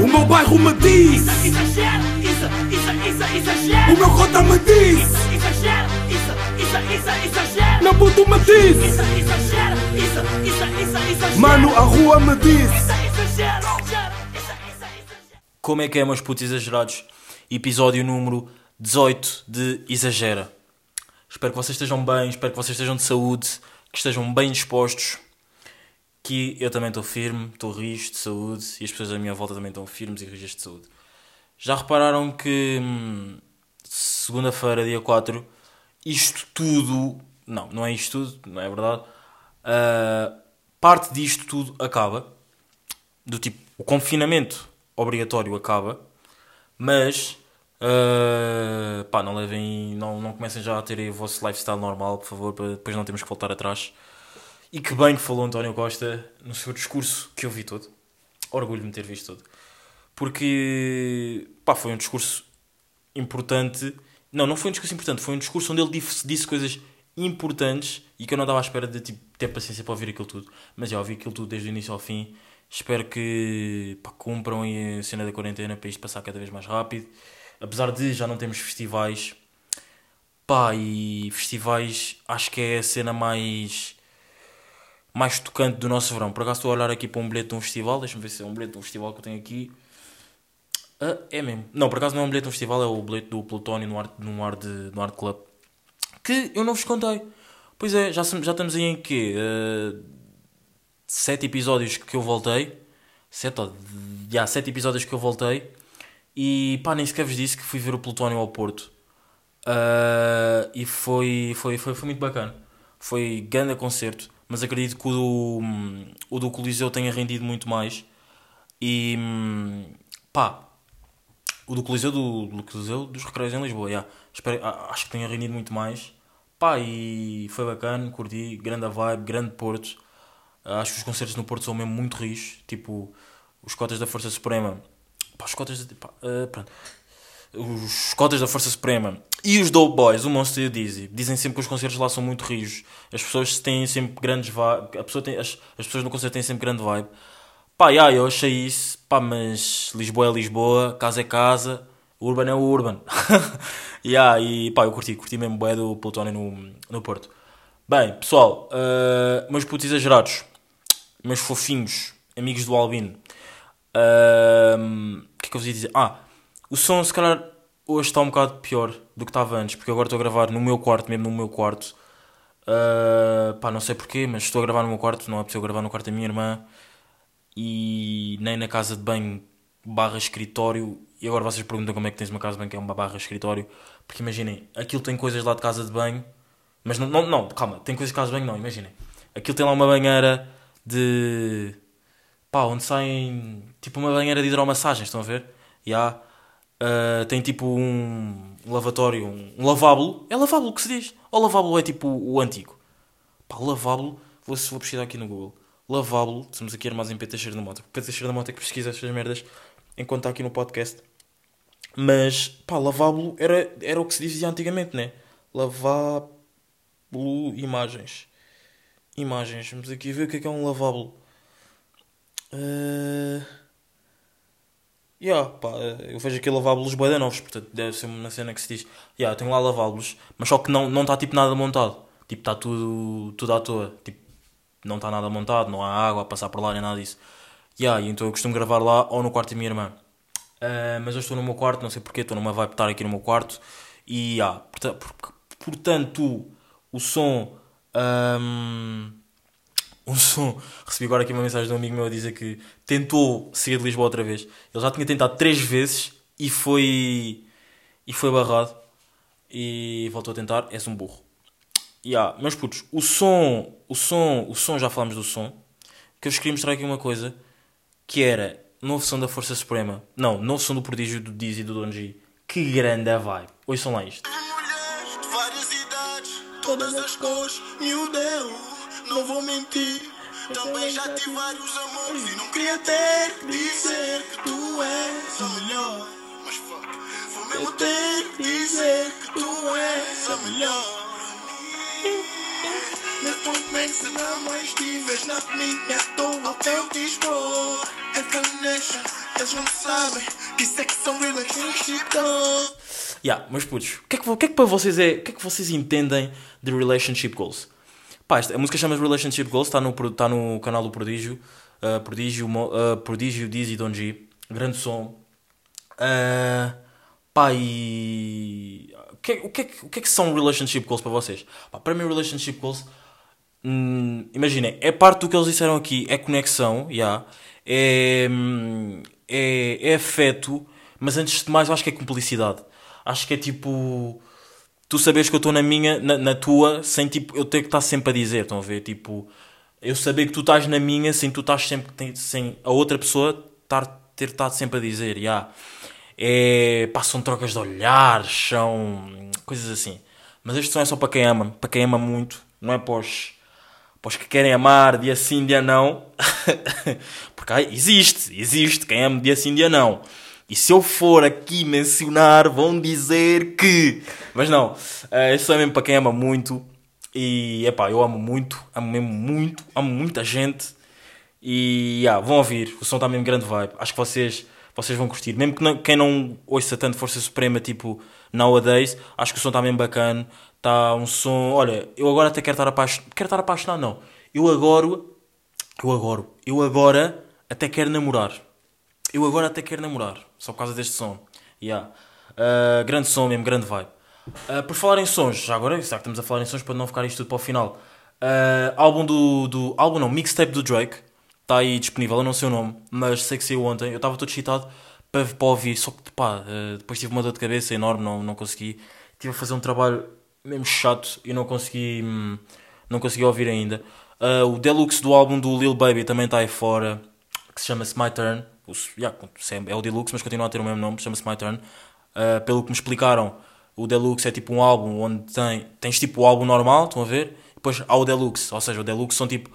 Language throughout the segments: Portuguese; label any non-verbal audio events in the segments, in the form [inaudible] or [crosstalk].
O meu bairro me diz Isso, exagero, isso, isso, isso, exagero. O meu cota me diz Isso, exagero, isso, isso, isso, exagero. Meu puto me diz Isso, exagero, isso, isso, isso, exagero. Mano, a rua me diz Isso, exagero, exagero, isso, isso, exagero. Como é que é, meus putos exagerados? Episódio número 18 de Exagera. Espero que vocês estejam bem, espero que vocês estejam de saúde, que estejam bem dispostos. Que eu também estou firme, estou rijo de saúde e as pessoas à minha volta também estão firmes e rijas de saúde. Já repararam que hum, segunda-feira, dia 4, isto tudo. Não, não é isto tudo, não é verdade. Ah, parte disto tudo acaba. Do tipo, o confinamento obrigatório acaba, mas ah, pá, não levem, não, não comecem já a ter o vosso lifestyle normal, por favor, para depois não termos que voltar atrás. E que bem que falou António Costa no seu discurso, que eu vi todo. Orgulho de ter visto todo. Porque, pá, foi um discurso importante. Não, não foi um discurso importante, foi um discurso onde ele disse, disse coisas importantes e que eu não estava à espera de tipo, ter paciência para ouvir aquilo tudo. Mas já ouvi aquilo tudo desde o início ao fim. Espero que pá, cumpram a cena da quarentena para isto passar cada vez mais rápido. Apesar de já não termos festivais, pá, e festivais acho que é a cena mais mais tocante do nosso verão. Por acaso estou a olhar aqui para um bilhete de um festival, deixa-me ver se é um bilhete de um festival que eu tenho aqui. Ah, é mesmo. Não, por acaso não é um bilhete de um festival, é o bilhete do Plutónio no Art, no Art, no Art Club. Que eu não vos contei. Pois é, já, já estamos aí em quê? Uh, sete episódios que eu voltei. Sete, ou, já, sete episódios que eu voltei. E pá, nem sequer vos disse que fui ver o Plutónio ao Porto. Uh, e foi, foi, foi, foi muito bacana. Foi grande concerto. Mas acredito que o do, o do Coliseu tenha rendido muito mais. E pá, o do Coliseu, do, do Coliseu dos Recreios em Lisboa, yeah. Espero, acho que tenha rendido muito mais. Pá, e foi bacana, curti, grande vibe, grande Porto. Acho que os concertos no Porto são mesmo muito ricos. Tipo, os cotas da Força Suprema. Pá, os cotas. De, pá, uh, pronto. Os cotas da Força Suprema e os Dope Boys, o Monster e o Dizzy, dizem sempre que os concertos lá são muito rijos. As pessoas têm sempre grandes vibe. A pessoa tem, as, as pessoas no concerto têm sempre grande vibe. Pá, yeah, eu achei isso. Pá, mas Lisboa é Lisboa, casa é casa, Urban é o Urban. [laughs] yeah, e pá, eu curti, curti mesmo bué do Plutónio no, no Porto. Bem, pessoal, uh, meus putos exagerados, meus fofinhos, amigos do Albino. O uh, que é que eu vos ia dizer? Ah, o som se calhar hoje está um bocado pior do que estava antes, porque agora estou a gravar no meu quarto, mesmo no meu quarto. Uh, pá, não sei porquê, mas estou a gravar no meu quarto, não é possível gravar no quarto da minha irmã e nem na casa de banho barra escritório. E agora vocês perguntam como é que tens uma casa de banho que é uma barra escritório, porque imaginem, aquilo tem coisas lá de casa de banho, mas não, não, não calma, tem coisas de casa de banho, não, imaginem. Aquilo tem lá uma banheira de. pá, onde saem. tipo uma banheira de hidromassagem, estão a ver? E há. Uh, tem tipo um lavatório, um, um lavábulo. É lavábulo que se diz. Ou lavábulo é tipo o, antigo. Pá, lavábulo. Vou, vou pesquisar aqui no Google. Lavábulo. Estamos aqui armados em P. Teixeira da Mota. P. Teixeira da Mota é que pesquisa estas merdas enquanto está aqui no podcast. Mas, pá, lavábulo era, era o que se dizia antigamente, né? Lavábulo imagens. Imagens. Vamos aqui ver o que é que é um lavábulo. Uh... Yeah, pá, eu vejo aqui lavábulos bué novos, portanto deve ser uma cena que se diz. Yeah, tenho lá lavábulos, mas só que não está não tá, tipo nada montado. Tipo, está tudo, tudo à toa. Tipo, não está nada montado, não há água a passar por lá nem nada disso. Yeah, então eu costumo gravar lá ou no quarto da minha irmã. Uh, mas eu estou no meu quarto, não sei porquê, estou numa vibe estar aqui no meu quarto. E yeah, portanto, portanto o som. Um, um som. Recebi agora aqui uma mensagem de um amigo meu a dizer que tentou sair de Lisboa outra vez. Ele já tinha tentado três vezes e foi. e foi barrado. E voltou a tentar. És um burro. Yeah, meus putos, o som, o som, o som, já falamos do som. Que eu vos queria mostrar aqui uma coisa que era novo som da Força Suprema. Não, novo som do Prodígio do Diz e do Don G. Que grande vibe. Ouçam lá isto. Mulheres de várias idades, todas as cores, Deus, não vou mentir. Também já tive vários amores e não queria ter que dizer que tu és a melhor. Mas fuck, vou mesmo ter que dizer que tu és a melhor. Momento se não mais estiveres na minha, estou ao teu dispor. Essa nation, Eles não sabem, isso é que são relationship goals. Yeah, mas putos, o que, é que, o que é que para vocês é. O que é que vocês entendem de relationship goals? Pá, a música chama-se Relationship Goals, está no, está no canal do Prodígio. uh, Prodígio, uh, Prodígio, Dizzy Don G. Grande som. Uh, pá, e. O que, o, que é, que- o que é que são relationship goals para vocês? Para mim, relationship goals. Hum, Imaginem, é parte do que eles disseram aqui, é conexão, já, é, hum, é, é afeto, mas antes de mais eu acho que é cumplicidade. Acho que é tipo, tu sabes que eu estou na minha, na, na tua, sem tipo, eu ter que estar sempre a dizer, estão a ver? Tipo, eu saber que tu estás na minha, sem tu estás sempre, sem a outra pessoa estar, ter estado sempre a dizer, já. É, pá, são trocas de olhares, são coisas assim. Mas este som é só para quem ama, para quem ama muito, não é para os, que querem amar dia sim, dia não. [laughs] Porque ai, existe, existe quem ama dia sim, dia não. E se eu for aqui mencionar, vão dizer que. Mas não, este som é mesmo para quem ama muito. E epá, eu amo muito, amo mesmo muito, amo muita gente. E yeah, vão ouvir, o som está mesmo grande vibe. Acho que vocês, vocês vão curtir. Mesmo que não- quem não ouça tanto Força Suprema, tipo Nowadays, acho que o som está mesmo bacana. Está um som. Olha, eu agora até quero estar apaixonado. Quero estar apaixonado, não. Eu agora. Eu agora. Eu agora até quero namorar. Eu agora até quero namorar. Só por causa deste som. Yeah. Uh, grande som mesmo, grande vibe. Uh, por falar em sons, já agora, já que estamos a falar em sons para não ficar isto tudo para o final. Uh, álbum do, do. Álbum não, mixtape do Drake. Está aí disponível, eu não sei o nome, mas sei que saiu ontem. Eu estava todo excitado para, para ouvir, só que pá, depois tive uma dor de cabeça enorme, não, não consegui. Estive a fazer um trabalho mesmo chato e não consegui, hum, não consegui ouvir ainda. O deluxe do álbum do Lil Baby também está aí fora, que se chama-se My Turn. Yeah, é o deluxe, mas continua a ter o mesmo nome, chama-se My Turn. Uh, pelo que me explicaram, o deluxe é tipo um álbum onde tem, tens tipo o álbum normal, estão a ver? Depois há o deluxe, ou seja, o deluxe são tipo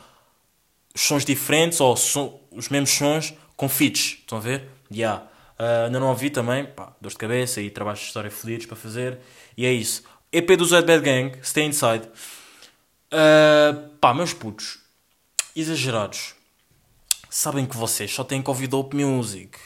sons diferentes ou som- os mesmos sons com feats, estão a ver? Yeah. Uh, ainda não ouvi também, pá, dor de cabeça e trabalhos de história fodidos para fazer, e é isso. EP do Zed Bad Gang, Stay Inside. Uh, pá, meus putos, exagerados. Sabem que vocês só têm que ouvir Dope Music.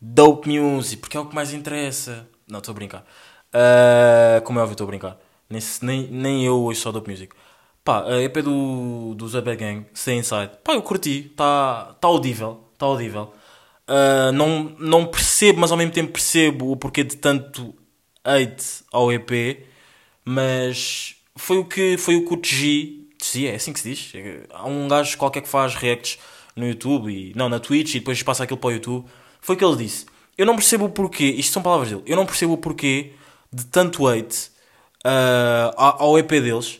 Dope Music, porque é o que mais interessa. Não, estou a brincar. Uh, como é óbvio, estou a brincar. Nem, nem, nem eu ouço só Dope Music. Pá, a EP do, do Zé Gang, Stay Inside. Pá, eu curti. Está tá audível. Está audível. Uh, não, não percebo, mas ao mesmo tempo percebo o porquê de tanto hate ao EP. Mas foi o que, foi o que dizia, é assim que se diz. Há um gajo qualquer que faz reacts no YouTube, e, não, na Twitch, e depois passa aquilo para o YouTube. Foi o que ele disse. Eu não percebo o porquê, isto são palavras dele, eu não percebo o porquê de tanto hate uh, ao EP deles.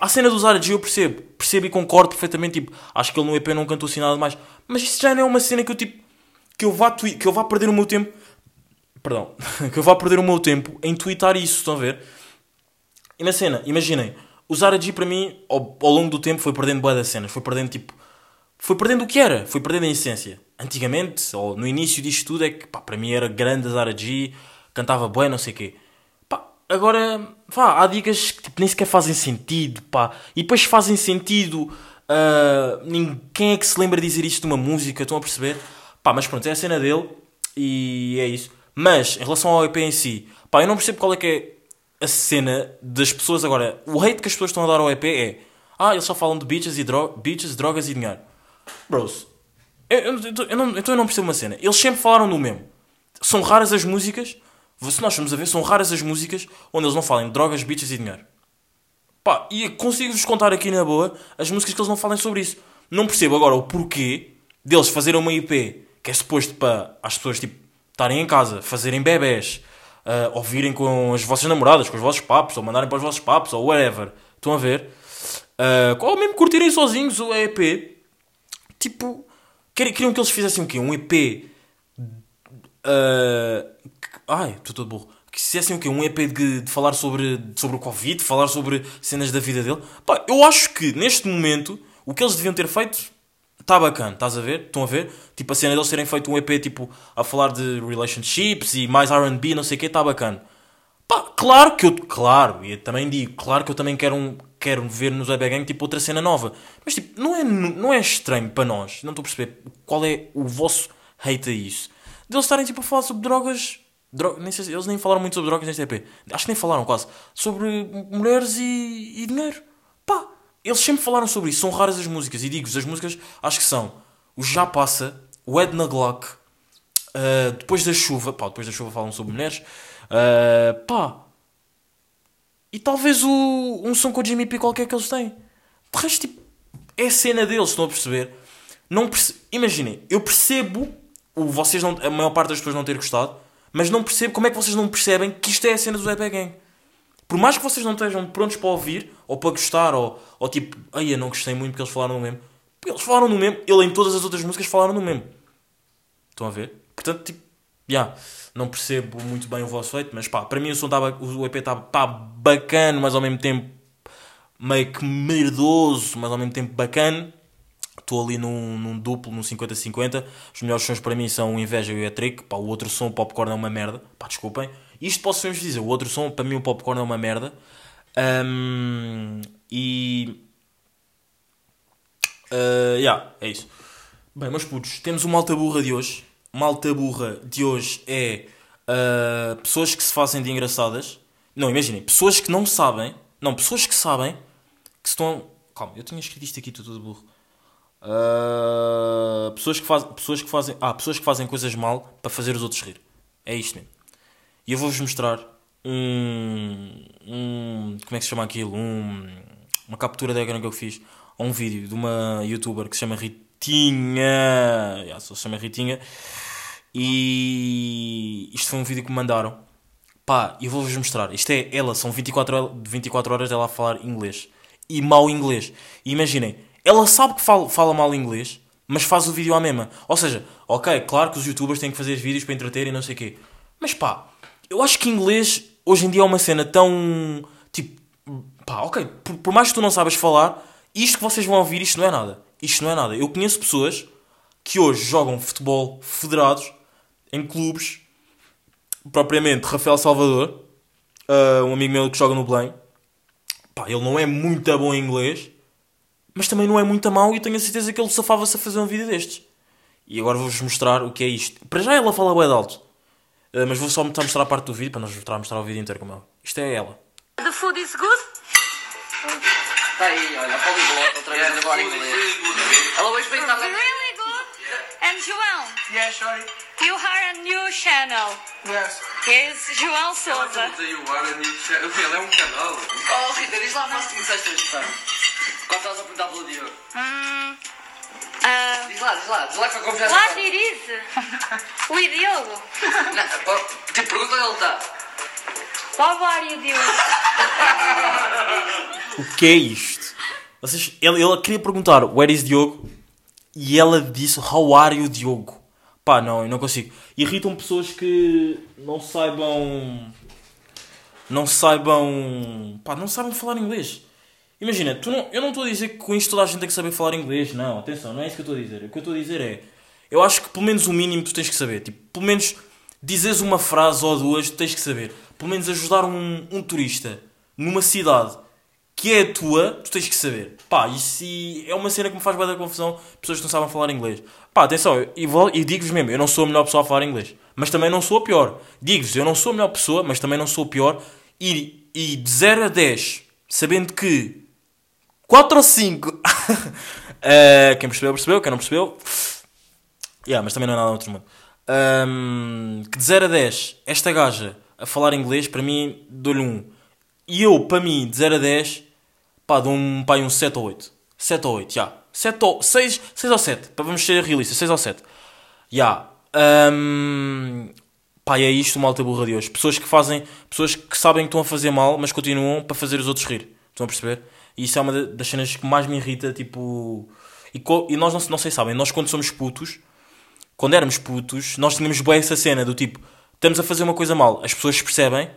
A, cena do Zara G eu percebo, percebo e concordo perfeitamente. Tipo, acho que ele no EP não cantou assim nada mais, mas isso já não é uma cena que eu tipo que eu vá, que eu vá perder o meu tempo. Perdão, [laughs] que eu vá perder o meu tempo em twittar isso, estão a ver? E na cena, imaginem, o Zara G para mim, ao, ao longo do tempo, foi perdendo boa das cenas, foi perdendo tipo. Foi perdendo o que era, foi perdendo a essência. Antigamente, ou no início disto tudo, é que pá, para mim era grande Zara G, cantava bem, não sei o quê. Pá, agora, vá, há dicas que tipo, nem sequer fazem sentido, pá. E depois fazem sentido. ah, nin- quem é que se lembra de dizer isto numa música? Estão a perceber? Pá, mas pronto, é a cena dele e é isso. Mas, em relação ao EP em si, pá, eu não percebo qual é que é a cena das pessoas agora. O hate que as pessoas estão a dar ao EP é ah, eles só falam de bitches, e dro bitches drogas e dinheiro. Bros, eu, eu, eu, não, então eu não percebo uma cena. Eles sempre falaram do mesmo. São raras as músicas, se nós formos a ver, são raras as músicas onde eles não falam de drogas, bitches e dinheiro. Pá, e consigo-vos contar aqui na boa as músicas que eles não falem sobre isso. Não percebo agora o porquê deles fazerem uma IP que é suposto para as pessoas tipo estarem em casa, fazerem bebés, ah, ouvirem com as vossas namoradas, com os vossos papos, ou mandarem para os vossos papos, ou whatever. Estão a ver? Ah, ou mesmo curtirem sozinhos o EP. Tipo, quer- queriam que eles fizessem o quê? Um EP. ah, que- ai, estou todo burro. Que fizessem o quê? Um EP de, de falar sobre, sobre o Covid, falar sobre cenas da vida dele. Pá, eu acho que neste momento o que eles deviam ter feito está bacana, estás a ver? Estão a ver? Tipo a cena deles terem feito um EP tipo a falar de relationships e mais RB, não sei o que, está bacana. Pá, claro que eu, claro, e também digo, claro que eu também quero, um, quero ver no Zé Gang tipo outra cena nova. Mas tipo, não é, não é estranho para nós, não estou a perceber qual é o vosso hate a isso. Deles estarem tipo a falar sobre drogas. dro- nem sei se- eles nem falaram muito sobre drogas neste EP. Acho que nem falaram quase. Sobre mulheres e, e dinheiro. Pá, eles sempre falaram sobre isso. São raras as músicas. E digo-vos, as músicas acho que são o Já Passa, o Edna Glock, uh, Depois da Chuva. Pá, depois da chuva falam sobre mulheres. Uh, pá, e talvez o, um som com o Jimmy P qualquer que eles têm. De resto, tipo, é a cena deles, estão a perceber? Não perce... Imaginem, eu percebo o vocês não, a maior parte das pessoas não ter gostado, mas não percebo como é que vocês não percebem que isto é a cena do EP Gang. Por mais que vocês não estejam prontos para ouvir, ou para gostar, ou, ou tipo, ai eu não gostei muito porque eles falaram no mesmo. Eles falaram no mesmo, ele em todas as outras músicas falaram no mesmo. Estão a ver? Portanto, tipo, já, não percebo muito bem o vosso feito, mas pá, para mim o som tá, o EP está tá bacana, mas ao mesmo tempo meio que merdoso, mas ao mesmo tempo bacana. Estou ali num, num duplo, num 50-50. Os melhores sons para mim são o Inveja e o Etrick. Pá, o outro som, o Popcorn, é uma merda. Pá, desculpem. Isto posso mesmo dizer. O outro som, para mim, o Popcorn é uma merda. Ahm, e. Uh, yeah, é isso. Bem, meus putos, temos uma alta burra de hoje. Uma alta burra de hoje é uh, pessoas que se fazem de engraçadas. Não, imaginem, pessoas que não sabem. Não, pessoas que sabem que estão. Calma, eu tinha escrito isto aqui tudo de burro. Uh, pessoas, que faz, pessoas que fazem. Ah, pessoas que fazem coisas mal para fazer os outros rir. É isto mesmo. E eu vou-vos mostrar um, um. Como é que se chama aquilo? Um, uma captura da ecrã que eu fiz a um vídeo de uma youtuber que se chama Ritinha. Yeah, só se chama Ritinha. E isto foi um vídeo que me mandaram. Pá, eu vou-vos mostrar. Isto é ela, são 24, hor- 24 horas dela a falar inglês. E mau inglês. E imaginem, ela sabe que fala, fala mal inglês, mas faz o vídeo à mesma. Ou seja, ok, claro que os youtubers têm que fazer vídeos para entreter e não sei o quê. Mas pá, eu acho que inglês hoje em dia é uma cena tão. Tipo, pá, ok, por, por mais que tu não sabes falar, isto que vocês vão ouvir, isto não é nada. Isto não é nada. Eu conheço pessoas que hoje jogam futebol federados em clubes, propriamente Rafael Salvador, ah, um amigo meu que joga no Belém. Pá, ele não é muito bom em inglês, mas também não é muito mau e tenho a certeza que ele safava-se a fazer um vídeo destes. E agora vou-vos mostrar o que é isto. Para já ela fala bué de Ah, mas vou só mostrar mostrar a parte do vídeo para nós mostrar, mostrar o vídeo inteiro como é. Isto é ela. The food is good? Tá aí, olha, a poliglota outra vez agora em inglês. Ela hoje estar Really good. And João, Yeah, sorry. you are a new channel. Yes. Is João Souza. Ele é um canal. Oh, Rita, diz lá, faço-te sextas de fã. Quando estás a perguntar pelo Diogo. Hmm. Uh, Diz lá, diz lá, diz lá que a confiança. what it is? [laughs] O Diogo. Não, Tipo, pergunta onde ele está. What are you doing? [laughs] O que é isto? Vocês, ele, ele queria perguntar Where is Diogo? E ela disse How are you Diogo? Pá, não, eu não consigo. Irritam pessoas que não saibam. Não saibam. Pá, não sabem falar inglês. Imagina, tu não, eu não estou a dizer que com isto toda a gente tem que saber falar inglês. Não, atenção, não é isso que eu estou a dizer. O que eu estou a dizer é. Eu acho que pelo menos o mínimo tu tens que saber. Tipo, pelo menos dizeres uma frase ou duas, tu tens que saber. Pelo menos ajudar um, um turista numa cidade que é a tua, tu tens que saber. Pá, isso é uma cena que me faz da confusão, pessoas que não sabem falar inglês. Pá, atenção, e, e digo-vos mesmo, eu não sou a melhor pessoa a falar inglês, mas também não sou a pior. Digo-vos, eu não sou a melhor pessoa, mas também não sou a pior. E, e de 0 a 10, sabendo que 4 ou 5, [laughs] eh, quem percebeu, percebeu, quem não percebeu, Yeah, mas também não é nada outro mundo. Ahm, que de 0 a 10, esta gaja a falar inglês, para mim, dou-lhe um. E eu, para mim, de 0 a 10, pá, dou um, pá, um 7 ou 8. 7 ou 8, já. 7 ou 6, 6 ou 7, para vamos ser realistas, 6 ou 7. Já. Ahm, pá, e é isto uma alta burra de hoje. Pessoas que fazem, pessoas que sabem que estão a fazer mal, mas continuam para fazer os outros rir. Estão a perceber? E isso é uma da- das cenas que mais me irrita, tipo... E, e nós não, não sei, sabem, nós quando somos putos, quando éramos putos, nós tínhamos bem essa cena do tipo, estamos a fazer uma coisa mal, as pessoas percebem,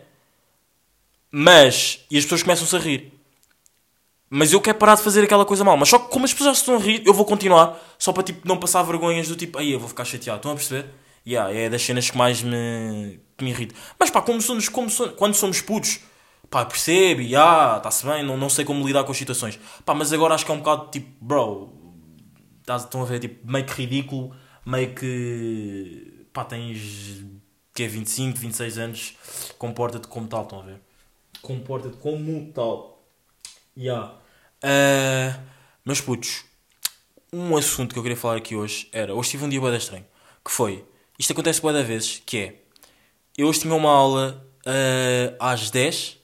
mas, e as pessoas começam-se a rir. Mas eu quero parar de fazer aquela coisa mal. Mas só que como as pessoas estão a rir, eu vou continuar, só para tipo, não passar vergonhas do tipo, aí eu vou ficar chateado. Estão a perceber? Yeah, é das cenas que mais me, me irrita. Mas pá, como somos, como somos, quando somos putos, pá, percebe, yeah, está-se bem, não, não sei como lidar com as situações. Pá, mas agora acho que é um bocado tipo, bro, estão a ver, tipo, meio que ridículo, meio que. pá, tens. que é 25, 26 anos, comporta-te como tal, estão a ver? Comporta-te como tal. Ya. Ah, meus putos, um assunto que eu queria falar aqui hoje era. Hoje tive um dia da estranho. Que foi. Isto acontece bué da vezes, que é. Eu hoje tinha uma aula ah, às 10.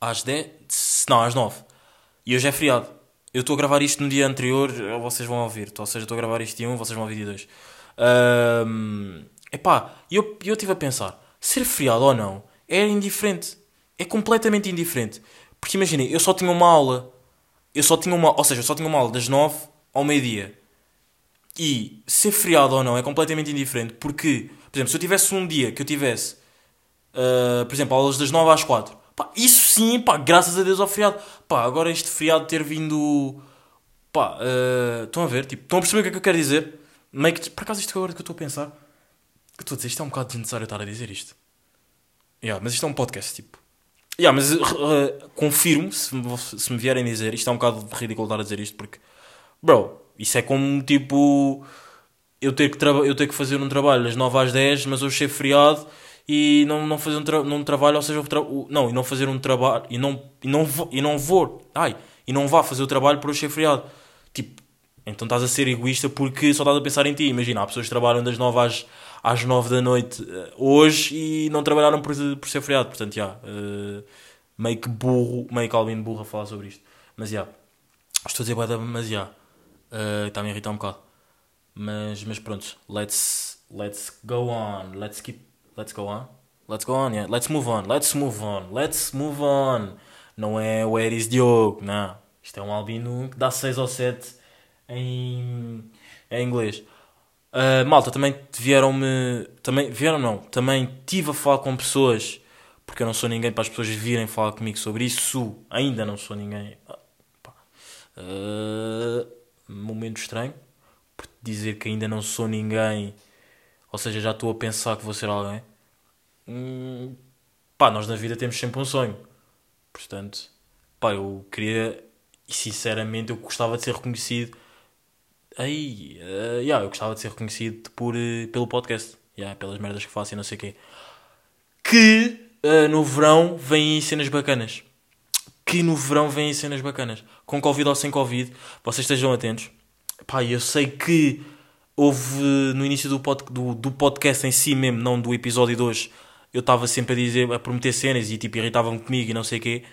Às 10. Não, às 9. E hoje é feriado. Eu estou a gravar isto no dia anterior, vocês vão ouvir. Ou seja, estou a gravar isto dia 1, vocês vão ouvir dia 2. Ahm, epá, e eu eu estive a pensar: ser feriado ou não é indiferente. É completamente indiferente. Porque imaginem, eu só tinha uma aula. Eu só tinha uma. Ou seja, eu só tinha uma aula das 9 ao meio-dia. E ser feriado ou não é completamente indiferente. Porque, por exemplo, se eu tivesse um dia que eu tivesse, uh, por exemplo, aulas das 9 às 4, pá, isso sim, pá, graças a Deus ao feriado. Pá, agora este feriado ter vindo. Pá, uh, estão a ver? Tipo, estão a perceber o que é que eu quero dizer? Meio que, por acaso, isto agora que eu estou a pensar, que estou a dizer, isto é um bocado desnecessário estar a dizer isto. Yeah, mas isto é um podcast, tipo. Yeah, mas uh, confirmo, se, se me vierem dizer, isto é um bocado ridículo estar a dizer isto, porque, bro, isso é como tipo eu ter que, eu ter que fazer um trabalho das 9 às 10, mas hoje ser feriado e não, não fazer um, tra não trabalho, ou seja, tra não, e não fazer um trabalho e não, e não vou, e não vou, ai, e não vá fazer o trabalho por hoje ser feriado. Tipo, então estás a ser egoísta porque só estás a pensar em ti. Imagina, há pessoas que trabalham das 9 às, às 9 da noite eh, hoje e não trabalharam por, por ser feriado. Portanto, já, eh, meio que burro, meio que Albino burro a falar sobre isto. Mas já, estou a dizer bué da- mas já, eh, está-me a irritar um bocado. Mas, mas pronto, let's, let's go on, let's keep, let's go on, let's go on, yeah, let's move on, let's move on, let's move on. Não é o Eris Diogo, não. Isto é um albino que dá 6 ou 7 em, em inglês. Ah, malta, também vieram-me, também, vieram não, também tive a falar com pessoas, porque eu não sou ninguém para as pessoas virem falar comigo sobre isso, ainda não sou ninguém. Ah, momento estranho, dizer que ainda não sou ninguém, ou seja, já estou a pensar que vou ser alguém. Hum, pá, nós na vida temos sempre um sonho. Portanto, pá, eu queria, e sinceramente, eu gostava de ser reconhecido. Aí, eh, yeah, eu gostava de ser reconhecido por, eh, pelo podcast, yeah, pelas merdas que faço e não sei o quê. Que eh, no verão vêm cenas bacanas. Que no verão vêm cenas bacanas. Com Covid ou sem Covid, vocês estejam atentos. Pá, eu sei que houve no início do, pod, do, do podcast em si mesmo, não do episódio de hoje, eu estava sempre a dizer, a prometer cenas e tipo irritavam comigo e não sei o quê.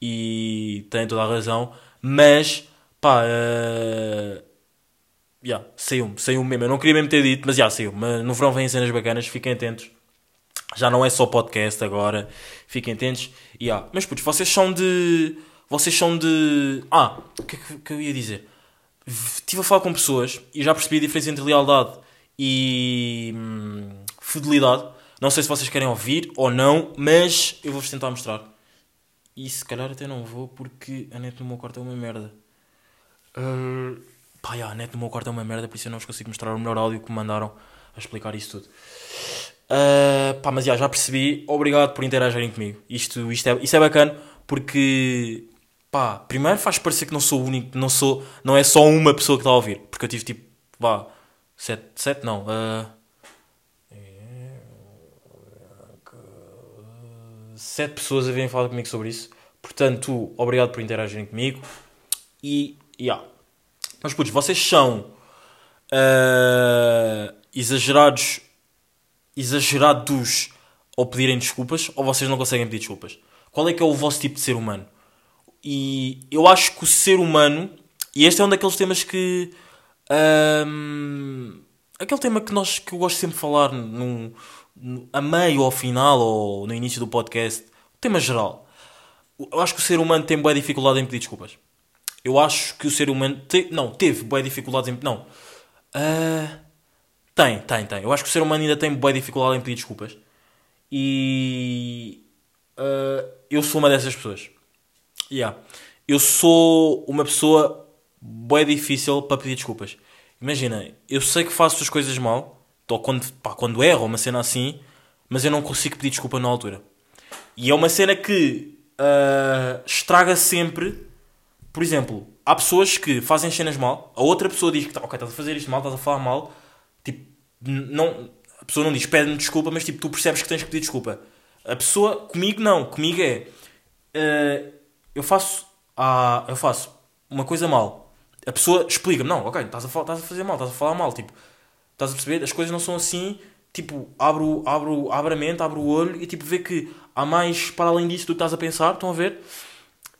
E têm toda a razão. Mas, pá, eh, yeah, saiu-me, saiu-me mesmo. Eu não queria mesmo ter dito, mas já saiu. Mas no verão vêm cenas bacanas, fiquem atentos. Já não é só podcast agora, fiquem atentos. Yeah. Mas putz, vocês são de. Vocês são de. Ah, o que é que, que eu ia dizer? Estive a falar com pessoas e já percebi a diferença entre lealdade e hum, fidelidade. Não sei se vocês querem ouvir ou não, mas eu vou-vos tentar mostrar. E se calhar até não vou porque a net no meu quarto é uma merda. Uh, pá, yeah, a net no meu quarto é uma merda, por isso eu não vos consigo mostrar o melhor áudio que me mandaram a explicar isso tudo. Uh, pá, mas yeah, já percebi. Obrigado por interagirem comigo. Isto, isto, é, isto é bacana porque, pá, primeiro faz parecer que não sou o único, não, sou, não é só uma pessoa que está a ouvir. Porque eu tive tipo, vá, sete, sete não, uh, sete pessoas a virem falar comigo sobre isso. Portanto, obrigado por interagirem comigo. E, yeah. Mas, putz, vocês são ah, exagerados, exagerados ao pedirem desculpas ou vocês não conseguem pedir desculpas? Qual é que é o vosso tipo de ser humano? E eu acho que o ser humano, e este é um daqueles temas que. ahm, aquele tema que, nós, que eu gosto sempre de falar no- a meio ou ao final ou no início do podcast, o tema geral. Eu acho que o ser humano tem boa dificuldade em pedir desculpas. Eu acho que o ser humano. Te, não, teve boa dificuldade em. Não. Ah, tem, tem, tem. Eu acho que o ser humano ainda tem boa dificuldade em pedir desculpas. E. ah, eu sou uma dessas pessoas. Yeah. Eu sou uma pessoa bem difícil para pedir desculpas. Imagina, eu sei que faço as coisas mal, ou quando, pá, quando erro, uma cena assim, mas eu não consigo pedir desculpa na altura. E é uma cena que ah, estraga sempre. Por exemplo, há pessoas que fazem cenas mal, a outra pessoa diz que tá, ok, estás a fazer isto mal, estás a falar mal, tipo, não, a pessoa não diz pede-me desculpa, mas tipo, tu percebes que tens que pedir desculpa. A pessoa, comigo não, comigo é eh, eu faço eu faço uma coisa mal. A pessoa explica-me, não, ok, estás a, estás a fazer mal, estás a falar mal, tipo, estás a perceber? As coisas não são assim, tipo, abro, abro, abro a mente, abro o olho e tipo, vê que há mais para além disso do que estás a pensar, estão a ver?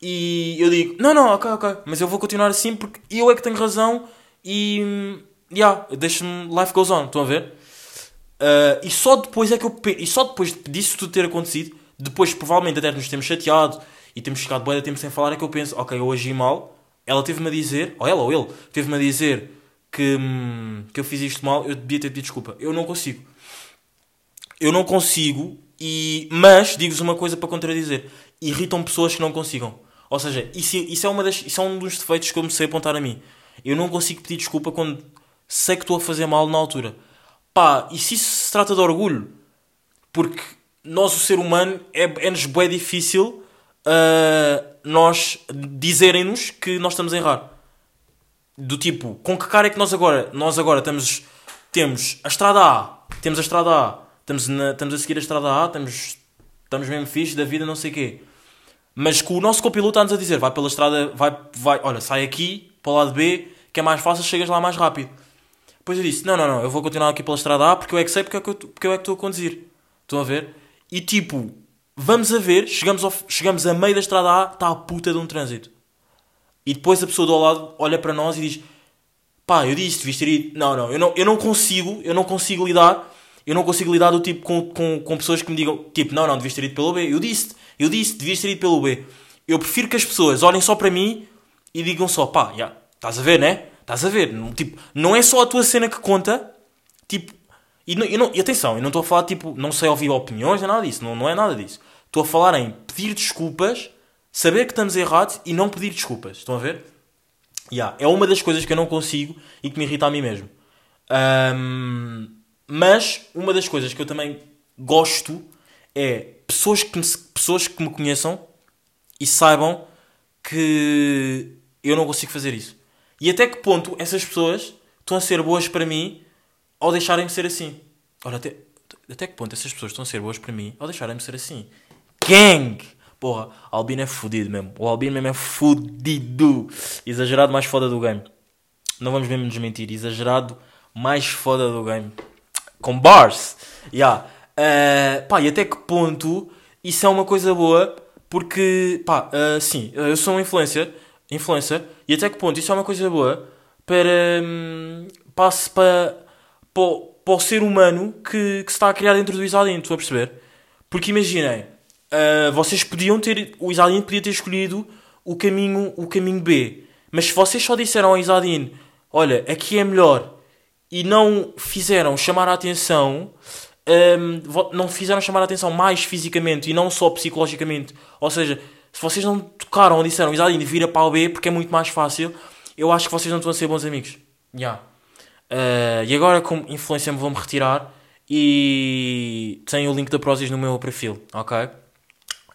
E eu digo, não, não, ok, ok, mas eu vou continuar assim porque eu é que tenho razão e, yeah, deixa-me, life goes on, estão a ver? Uh, e só depois é que eu e só depois disso tudo ter acontecido, depois provavelmente até nos temos chateado e temos ficado bué de tempo sem falar, é que eu penso, ok, eu agi mal, ela teve-me a dizer, ou ela ou ele, teve-me a dizer que, hum, que eu fiz isto mal, eu devia ter pedido desculpa. Eu não consigo. Eu não consigo, e, mas digo-vos uma coisa para contradizer: irritam pessoas que não consigam. Ou seja, isso, isso, é uma das, isso é um dos defeitos que eu me sei apontar a mim. Eu não consigo pedir desculpa quando sei que estou a fazer mal na altura. Pá, e se isso se trata de orgulho? Porque nós, o ser humano, é, é-nos bem difícil ah, nós dizerem-nos que nós estamos a errar. Do tipo, com que cara é que nós agora, nós agora estamos, temos a estrada A, temos a estrada A, estamos, na- estamos a seguir a estrada A, estamos, estamos mesmo fixe da vida, não sei o quê. Mas que o nosso copiloto está-nos a dizer, vai pela estrada, vai, vai, olha, sai aqui, para o lado B, que é mais fácil, chegas lá mais rápido. Depois eu disse, não, não, não, eu vou continuar aqui pela estrada A porque eu é que sei, porque, é eu, porque eu é que estou a conduzir. Estão a ver? E tipo, vamos a ver, chegamos, ao, chegamos a meio da estrada A, está a puta de um trânsito. E depois a pessoa do lado olha para nós e diz, pá, eu disse, devias ter ido. Não, não, eu não, eu não consigo, eu não consigo lidar, eu não consigo lidar do tipo com, com, com pessoas que me digam, tipo, não, não, devias ter ido pelo B. Eu disse, eu disse, devias ter ido pelo B. Eu prefiro que as pessoas olhem só para mim e digam só, pá, já, estás a ver, né? Estás a ver? Tipo, não é só a tua cena que conta, tipo, e, não, não- e atenção, eu não estou a falar, tipo, não sei ouvir opiniões, nem nada disso, não, não é nada disso. Estou a falar em pedir desculpas, saber que estamos errados e não pedir desculpas. Estão a ver? Yeah, é uma das coisas que eu não consigo e que me irrita a mim mesmo. Ahm, mas uma das coisas que eu também gosto é pessoas que me, pessoas que me conheçam e saibam que eu não consigo fazer isso. E até que ponto essas pessoas estão a ser boas para mim ao deixarem-me ser assim. Olha, até, até que ponto essas pessoas estão a ser boas para mim ao deixarem-me ser assim. Gang! Porra, Albino é fudido mesmo. O Albino mesmo é fudido. Exagerado mais foda do game. Não vamos mesmo desmentir. Exagerado mais foda do game. Com bars. Yeah. Eh, pá, e até que ponto isso é uma coisa boa? Porque, pá, eh, sim, eu sou um influencer. Influencer. E até que ponto isso é uma coisa boa para. passe para, para, para o ser humano que, que se está a criar dentro do Isadin, estou a perceber? Porque imaginem, ah, vocês podiam ter. O Isadin podia ter escolhido o caminho, o caminho B. Mas se vocês só disseram ao Isadin, olha, aqui é melhor, e não fizeram chamar a atenção, vo- não fizeram chamar a atenção mais fisicamente e não só psicologicamente. Ou seja, se vocês não tocaram ou disseram, Isadin, vira para o B porque é muito mais fácil, eu acho que vocês não estão a ser bons amigos. Yeah. Uh, e agora, como influência, me vou-me retirar e tenho o link da Prozis no meu perfil, ok?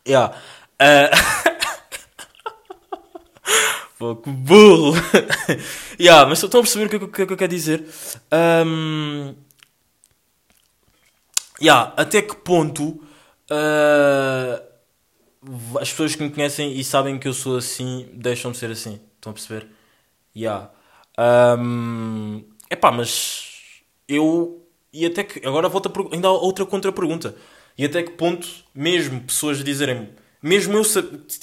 Yeah. Uh... [laughs] Que burro! [laughs] yeah, mas estão a perceber o que, que, que eu quero dizer? Um... Yeah, até que ponto uh, as pessoas que me conhecem e sabem que eu sou assim deixam de ser assim? Estão a perceber? Yeah. Um, epá, mas eu. E até que. Agora volta ainda há outra contra-pergunta. E até que ponto, mesmo pessoas dizerem. Mesmo eu.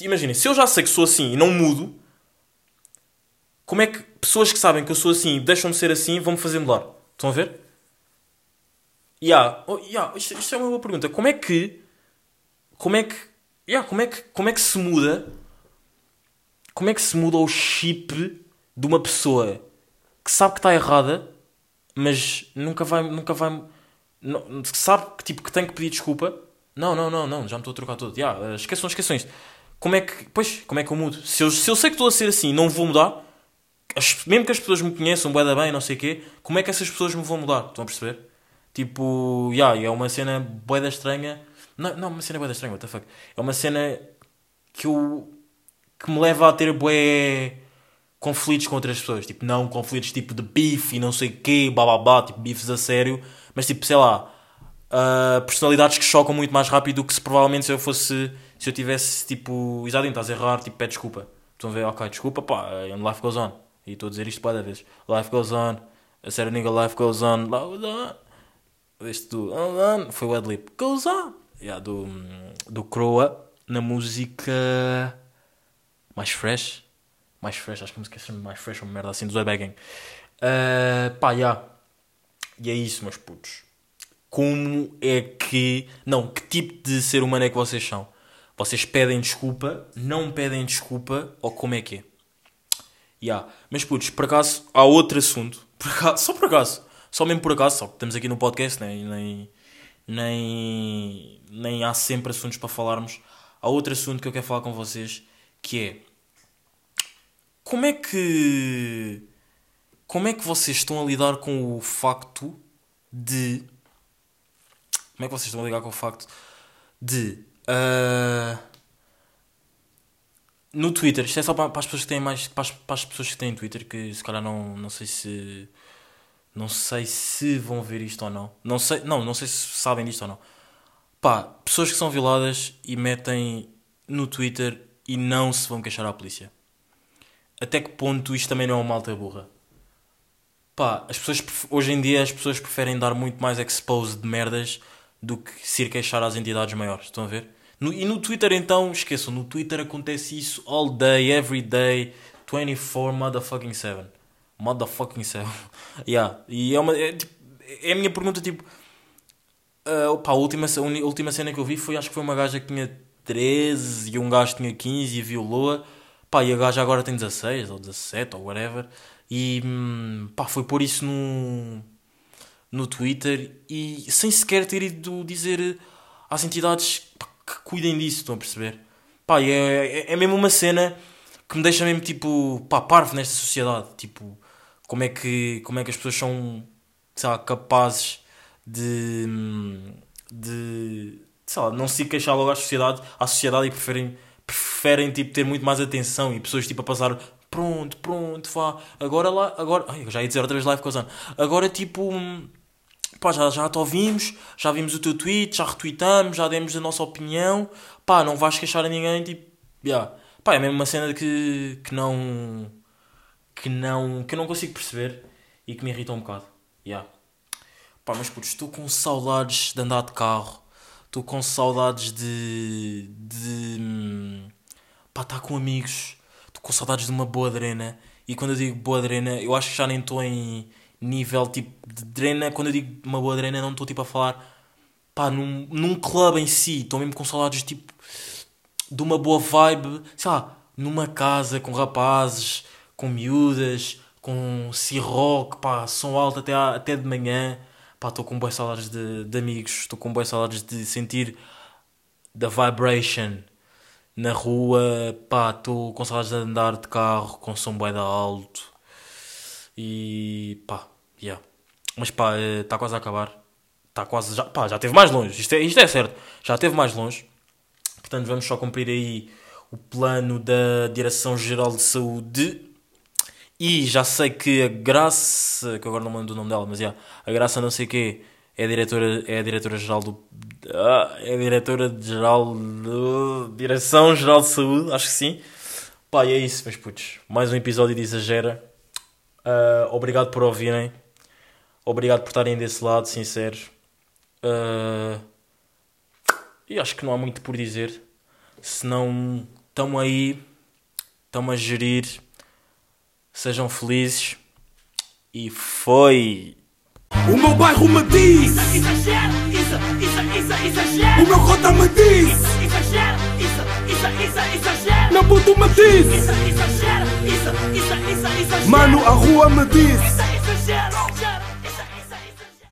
Imaginem, se eu já sei que sou assim e não mudo, como é que pessoas que sabem que eu sou assim e deixam de ser assim vão me fazer mudar? Estão a ver? Yeah. Oh, yeah. Isto, isto é uma boa pergunta. Como é que. Como é que. Yeah, como, é que como é que se muda. Como é que se muda o chip de uma pessoa que sabe que está errada, mas nunca vai. Nunca vai não, sabe que, tipo, que tem que pedir desculpa. Não, não, não, não, já me estou a trocar todo. Yeah, esqueçam, esqueçam isto. Como é que. Pois, como é que eu mudo? Se eu, se eu sei que estou a ser assim não vou mudar, as- mesmo que as pessoas me conheçam, bué da bem, não sei o quê, como é que essas pessoas me vão mudar? Estão a perceber? Tipo, yeah, é uma cena bué da estranha. Não, não, uma cena bué da estranha, what the fuck. É uma cena que eu. que me leva a ter bué conflitos com outras pessoas. Tipo, não conflitos tipo de bife e não sei o quê, bababá, tipo bifes a sério. Mas tipo, sei lá, ah, personalidades que chocam muito mais rápido do que se provavelmente se eu fosse, se eu tivesse tipo, exato, estás a errar, tipo, pede desculpa. Estão a ver, ok, desculpa, pá, and life goes on. E estou a dizer isto para vezes. Life goes on, a sério, nigga, life goes on, goes on. Este do foi o Adlib. Goes on. Yeah, do, do Croa na música mais fresh. Mais fresh, acho que a música chama mais fresh, uma merda assim, do Zoe Bagging. Uh, pá, yeah. E é isso, meus putos. Como é que. Não, que tipo de ser humano é que vocês são? Vocês pedem desculpa, não pedem desculpa, ou como é que é? Yeah. Mas putos, por acaso, há outro assunto. Por acaso, só por acaso. Só mesmo por acaso, só que estamos aqui no podcast, né? E nem, nem, nem há sempre assuntos para falarmos. Há outro assunto que eu quero falar com vocês, que é... Como é que... Como é que vocês estão a lidar com o facto de... Como é que vocês estão a lidar com o facto de... ah, no Twitter, isto é só para, para as pessoas que têm mais. Para as, para as pessoas que têm Twitter, que se calhar não, não sei se. Não sei se vão ver isto ou não. Não sei, não, não sei se sabem disto ou não. Pá, pessoas que são violadas e metem no Twitter e não se vão queixar à polícia. Até que ponto isto também não é uma malta burra? Pá, as pessoas, hoje em dia as pessoas preferem dar muito mais expose de merdas do que se ir queixar às entidades maiores. Estão a ver? No- e no Twitter então, esqueçam, no Twitter acontece isso all day, every day, 24 motherfucking 7. Motherfucking 7. [laughs] yeah. E é uma. É, tipo, é a minha pergunta, tipo. ah, pá, a, última, a última cena que eu vi foi, acho que foi uma gaja que tinha 13 e um gajo tinha 15 e violou-a. Pá, e a gaja agora tem 16 ou 17 ou whatever. E hum, pá, foi pôr isso no, no Twitter e sem sequer ter ido dizer às entidades que cuidem disso, estão a perceber? Pá, é, é, é mesmo uma cena que me deixa mesmo tipo, pá, parvo nesta sociedade. Tipo, como é que, como é que as pessoas são, sei lá, capazes de, de sei lá, não se queixar logo à sociedade, à sociedade e preferem, preferem tipo, ter muito mais atenção e pessoas tipo a passar pronto, pronto, vá, agora lá, agora, ai, já ia dizer outra vez live causando, agora tipo, hum, pá, já, já te ouvimos, já vimos o teu tweet, já retweetamos, já demos a nossa opinião, pá, não vais queixar a ninguém, tipo, yeah. pá, é mesmo uma cena que, que não, que não, que eu não consigo perceber e que me irrita um bocado, yeah. Pá, mas puto, estou com saudades de andar de carro. Estou com saudades de. de. pá, estar com amigos. Estou com saudades de uma boa drena. E quando eu digo boa drena, eu acho que já nem estou em nível tipo de drena. Quando eu digo uma boa drena, não estou tipo a falar. pá, num, num clube em si. Estou mesmo com saudades tipo. de uma boa vibe. sei lá, numa casa com rapazes, com miúdas, com C-Rock, pá, som alto até, até de manhã. Pá, estou com boas saudades de, de amigos, estou com boas saudades de sentir da vibration na rua, pá, estou com saudades de andar de carro com som bué alto e pá, yeah. Mas pá, está quase a acabar, está quase, já, pá, já teve mais longe, isto é, isto é certo, já teve mais longe, portanto vamos só cumprir aí o plano da Direção-Geral de Saúde e já sei que a Graça, que agora não me lembro do nome dela, mas yeah, a Graça não sei quê, é a diretora, é a diretora geral do ah, é a diretora geral do Direção Geral de Saúde, acho que sim. Pá, e é isso, meus putos. Mais um episódio de Exagera. Ah, obrigado por ouvirem. Obrigado por estarem desse lado, sinceros. Ah, e acho que não há muito por dizer. Senão, estão aí, estão a gerir. Sejam felizes. E foi! O meu bairro me diz, Exagera, isso, isso, isso, exagera. o meu cota me diz, Exagera, isso, isso, isso, exagera. meu puto me diz, Isso, exagera, isso, isso, isso, exagera. mano a rua me diz. Isso.